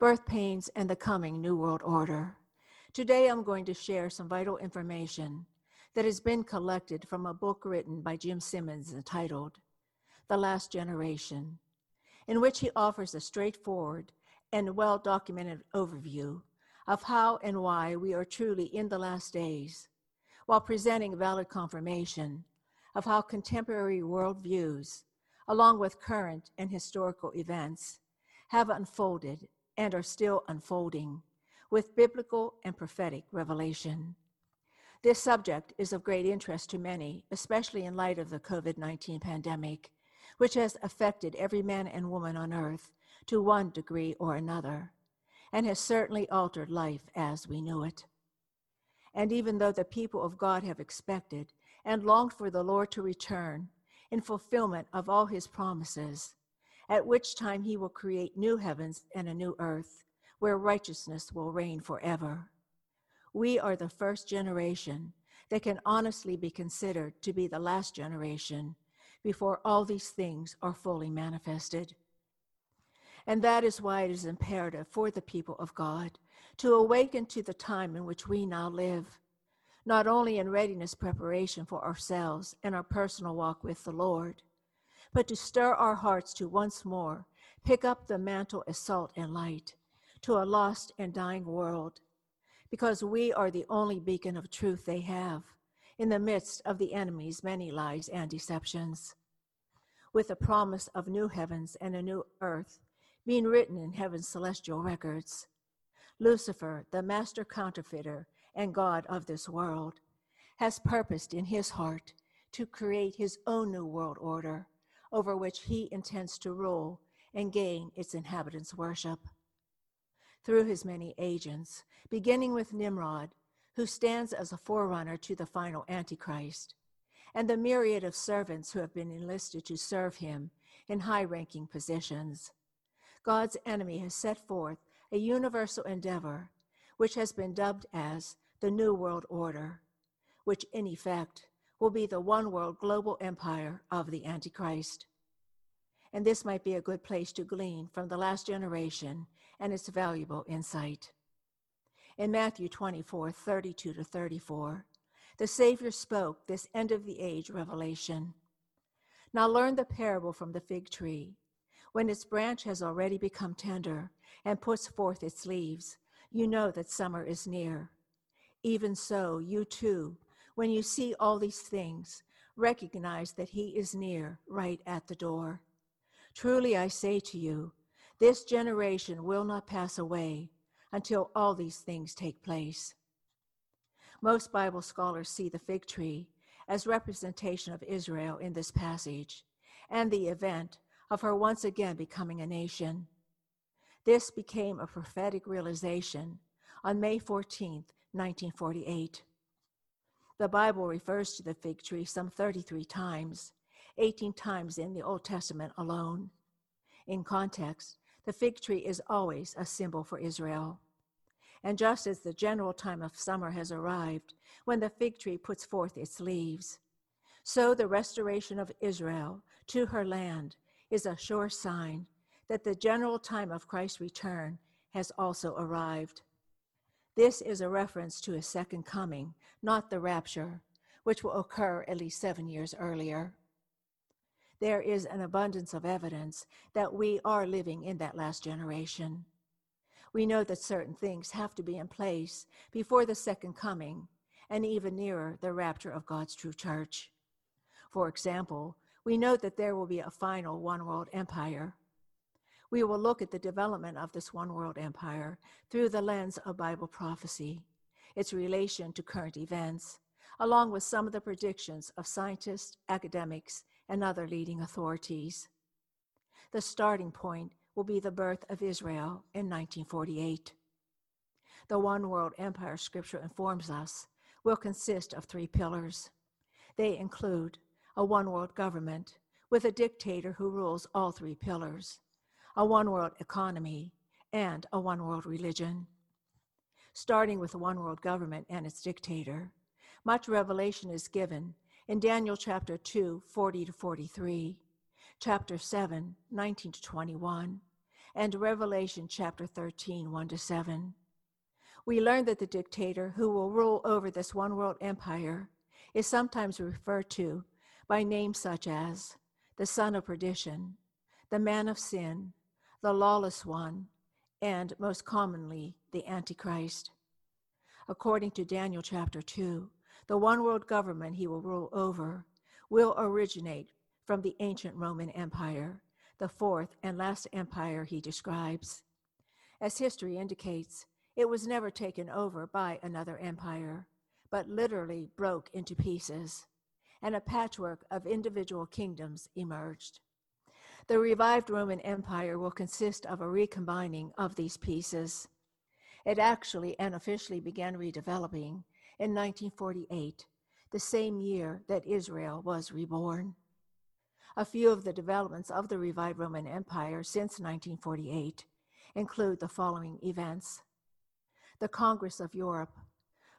Birth Pains and the Coming New World Order, today I'm going to share some vital information that has been collected from a book written by Jim Simmons entitled The Last Generation, in which he offers a straightforward and well documented overview of how and why we are truly in the last days, while presenting valid confirmation of how contemporary worldviews along with current and historical events, have unfolded and are still unfolding with biblical and prophetic revelation. This subject is of great interest to many, especially in light of the COVID 19 pandemic, which has affected every man and woman on earth to one degree or another, and has certainly altered life as we knew it. And even though the people of God have expected and longed for the Lord to return in fulfillment of all his promises, at which time he will create new heavens and a new earth where righteousness will reign forever. We are the first generation that can honestly be considered to be the last generation before all these things are fully manifested. And that is why it is imperative for the people of God to awaken to the time in which we now live, not only in readiness preparation for ourselves and our personal walk with the Lord, but to stir our hearts to once more pick up the mantle as salt and light to a lost and dying world, because we are the only beacon of truth they have in the midst of the enemy's many lies and deceptions. With the promise of new heavens and a new earth being written in heaven's celestial records, Lucifer, the master counterfeiter and God of this world, has purposed in his heart to create his own new world order over which he intends to rule and gain its inhabitants' worship. Through his many agents, beginning with Nimrod, who stands as a forerunner to the final Antichrist, and the myriad of servants who have been enlisted to serve him in high ranking positions. God's enemy has set forth a universal endeavor, which has been dubbed as the New World Order, which in effect will be the one world global empire of the Antichrist. And this might be a good place to glean from the last generation and its valuable insight. In Matthew 24 32 to 34, the Savior spoke this end of the age revelation. Now learn the parable from the fig tree. When its branch has already become tender and puts forth its leaves, you know that summer is near. Even so, you too, when you see all these things, recognize that He is near, right at the door. Truly I say to you, this generation will not pass away until all these things take place. Most Bible scholars see the fig tree as representation of Israel in this passage and the event of her once again becoming a nation. This became a prophetic realization on May 14, 1948. The Bible refers to the fig tree some 33 times, 18 times in the Old Testament alone. In context, the fig tree is always a symbol for Israel. And just as the general time of summer has arrived, when the fig tree puts forth its leaves, so the restoration of Israel to her land is a sure sign that the general time of Christ's return has also arrived. This is a reference to his second coming, not the rapture, which will occur at least seven years earlier. There is an abundance of evidence that we are living in that last generation. We know that certain things have to be in place before the second coming and even nearer the rapture of God's true church. For example, we know that there will be a final one world empire. We will look at the development of this one world empire through the lens of Bible prophecy, its relation to current events, along with some of the predictions of scientists, academics, and other leading authorities. The starting point will be the birth of Israel in 1948. The one world empire scripture informs us will consist of three pillars. They include a one world government with a dictator who rules all three pillars, a one world economy, and a one world religion. Starting with the one world government and its dictator, much revelation is given in Daniel chapter 2, 40 to 43, chapter 7, 19 to 21, and Revelation chapter 13, 1 to 7. We learn that the dictator who will rule over this one world empire is sometimes referred to by names such as the son of perdition, the man of sin, the lawless one, and most commonly, the Antichrist. According to Daniel chapter 2, the one world government he will rule over will originate from the ancient Roman Empire, the fourth and last empire he describes. As history indicates, it was never taken over by another empire, but literally broke into pieces, and a patchwork of individual kingdoms emerged. The revived Roman Empire will consist of a recombining of these pieces. It actually and officially began redeveloping in 1948, the same year that Israel was reborn. A few of the developments of the revived Roman Empire since 1948 include the following events the Congress of Europe.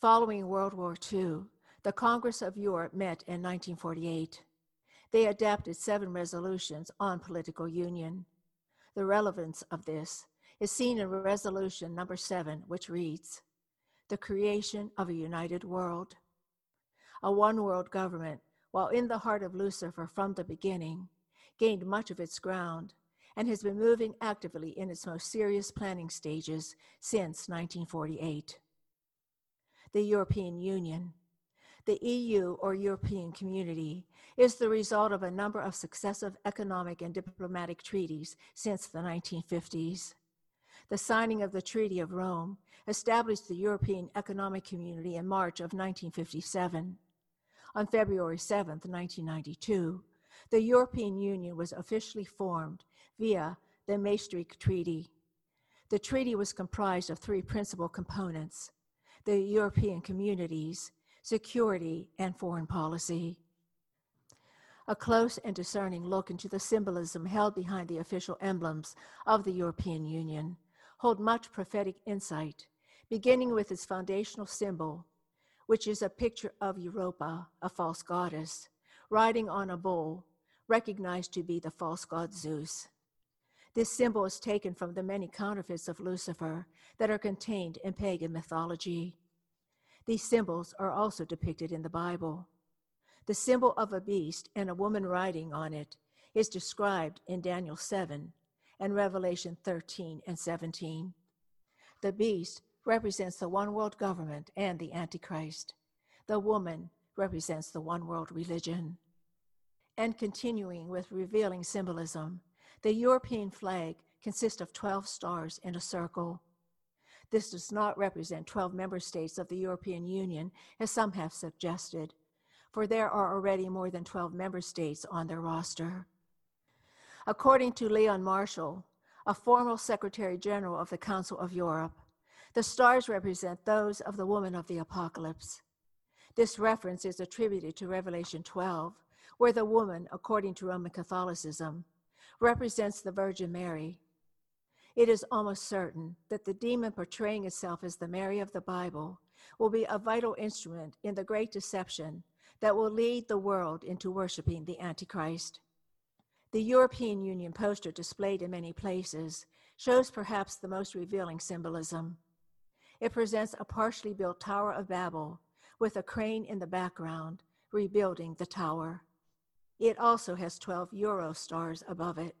Following World War II, the Congress of Europe met in 1948. They adopted seven resolutions on political union. The relevance of this is seen in resolution number seven, which reads The creation of a united world. A one world government, while in the heart of Lucifer from the beginning, gained much of its ground and has been moving actively in its most serious planning stages since 1948. The European Union. The EU or European Community is the result of a number of successive economic and diplomatic treaties since the 1950s. The signing of the Treaty of Rome established the European Economic Community in March of 1957. On February 7, 1992, the European Union was officially formed via the Maastricht Treaty. The treaty was comprised of three principal components the European communities, security, and foreign policy. A close and discerning look into the symbolism held behind the official emblems of the European Union hold much prophetic insight, beginning with its foundational symbol, which is a picture of Europa, a false goddess, riding on a bull, recognized to be the false god Zeus. This symbol is taken from the many counterfeits of Lucifer that are contained in pagan mythology. These symbols are also depicted in the Bible. The symbol of a beast and a woman riding on it is described in Daniel 7 and Revelation 13 and 17. The beast represents the one world government and the Antichrist. The woman represents the one world religion. And continuing with revealing symbolism, the European flag consists of 12 stars in a circle. This does not represent 12 member states of the European Union, as some have suggested, for there are already more than 12 member states on their roster. According to Leon Marchal, a formal Secretary General of the Council of Europe, the stars represent those of the woman of the apocalypse. This reference is attributed to Revelation 12, where the woman, according to Roman Catholicism, represents the Virgin Mary. It is almost certain that the demon portraying itself as the Mary of the Bible will be a vital instrument in the great deception that will lead the world into worshiping the Antichrist. The European Union poster displayed in many places shows perhaps the most revealing symbolism. It presents a partially built Tower of Babel with a crane in the background rebuilding the tower. It also has 12 euro stars above it.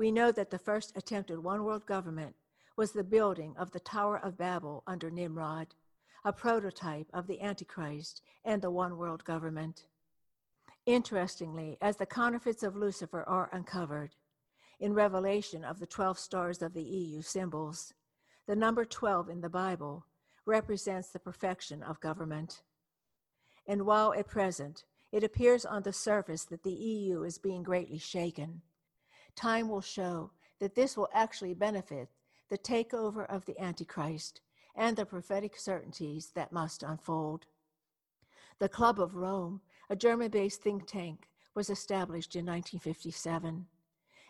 We know that the first attempted one world government was the building of the Tower of Babel under Nimrod, a prototype of the Antichrist and the one world government. Interestingly, as the counterfeits of Lucifer are uncovered, in revelation of the 12 stars of the EU symbols, the number 12 in the Bible represents the perfection of government. And while at present it appears on the surface that the EU is being greatly shaken, time will show that this will actually benefit the takeover of the Antichrist and the prophetic certainties that must unfold. The Club of Rome, a German based think tank, was established in 1957.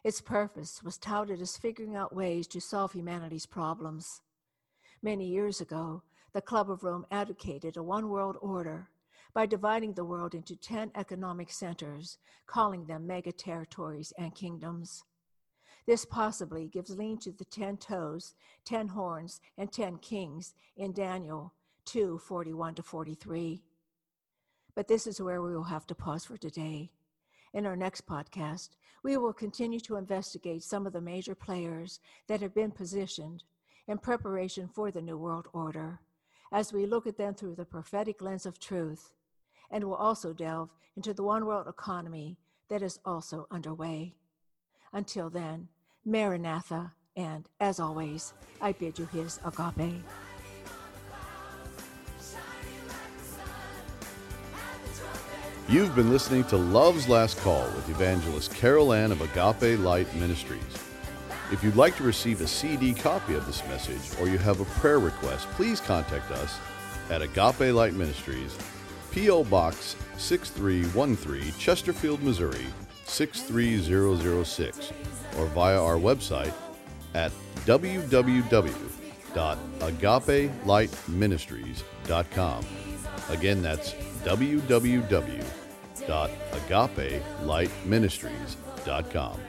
Its purpose was touted as figuring out ways to solve humanity's problems. Many years ago, the Club of Rome advocated a one world order by dividing the world into 10 economic centers, calling them mega territories and kingdoms. This possibly gives lean to the 10 toes, 10 horns, and 10 kings in Daniel 2 41 to 43. But this is where we will have to pause for today. In our next podcast, we will continue to investigate some of the major players that have been positioned in preparation for the New World Order as we look at them through the prophetic lens of truth, and will also delve into the one world economy that is also underway. Until then, Maranatha, and as always, I bid you his agape. You've been listening to Love's Last Call with evangelist Carol Ann of Agape Light Ministries. If you'd like to receive a CD copy of this message or you have a prayer request, please contact us at Agape Light Ministries, P.O. Box 6313, Chesterfield, Missouri 63006, or via our website at www.agapelightministries.com. Again, that's www.agapelightministries.com.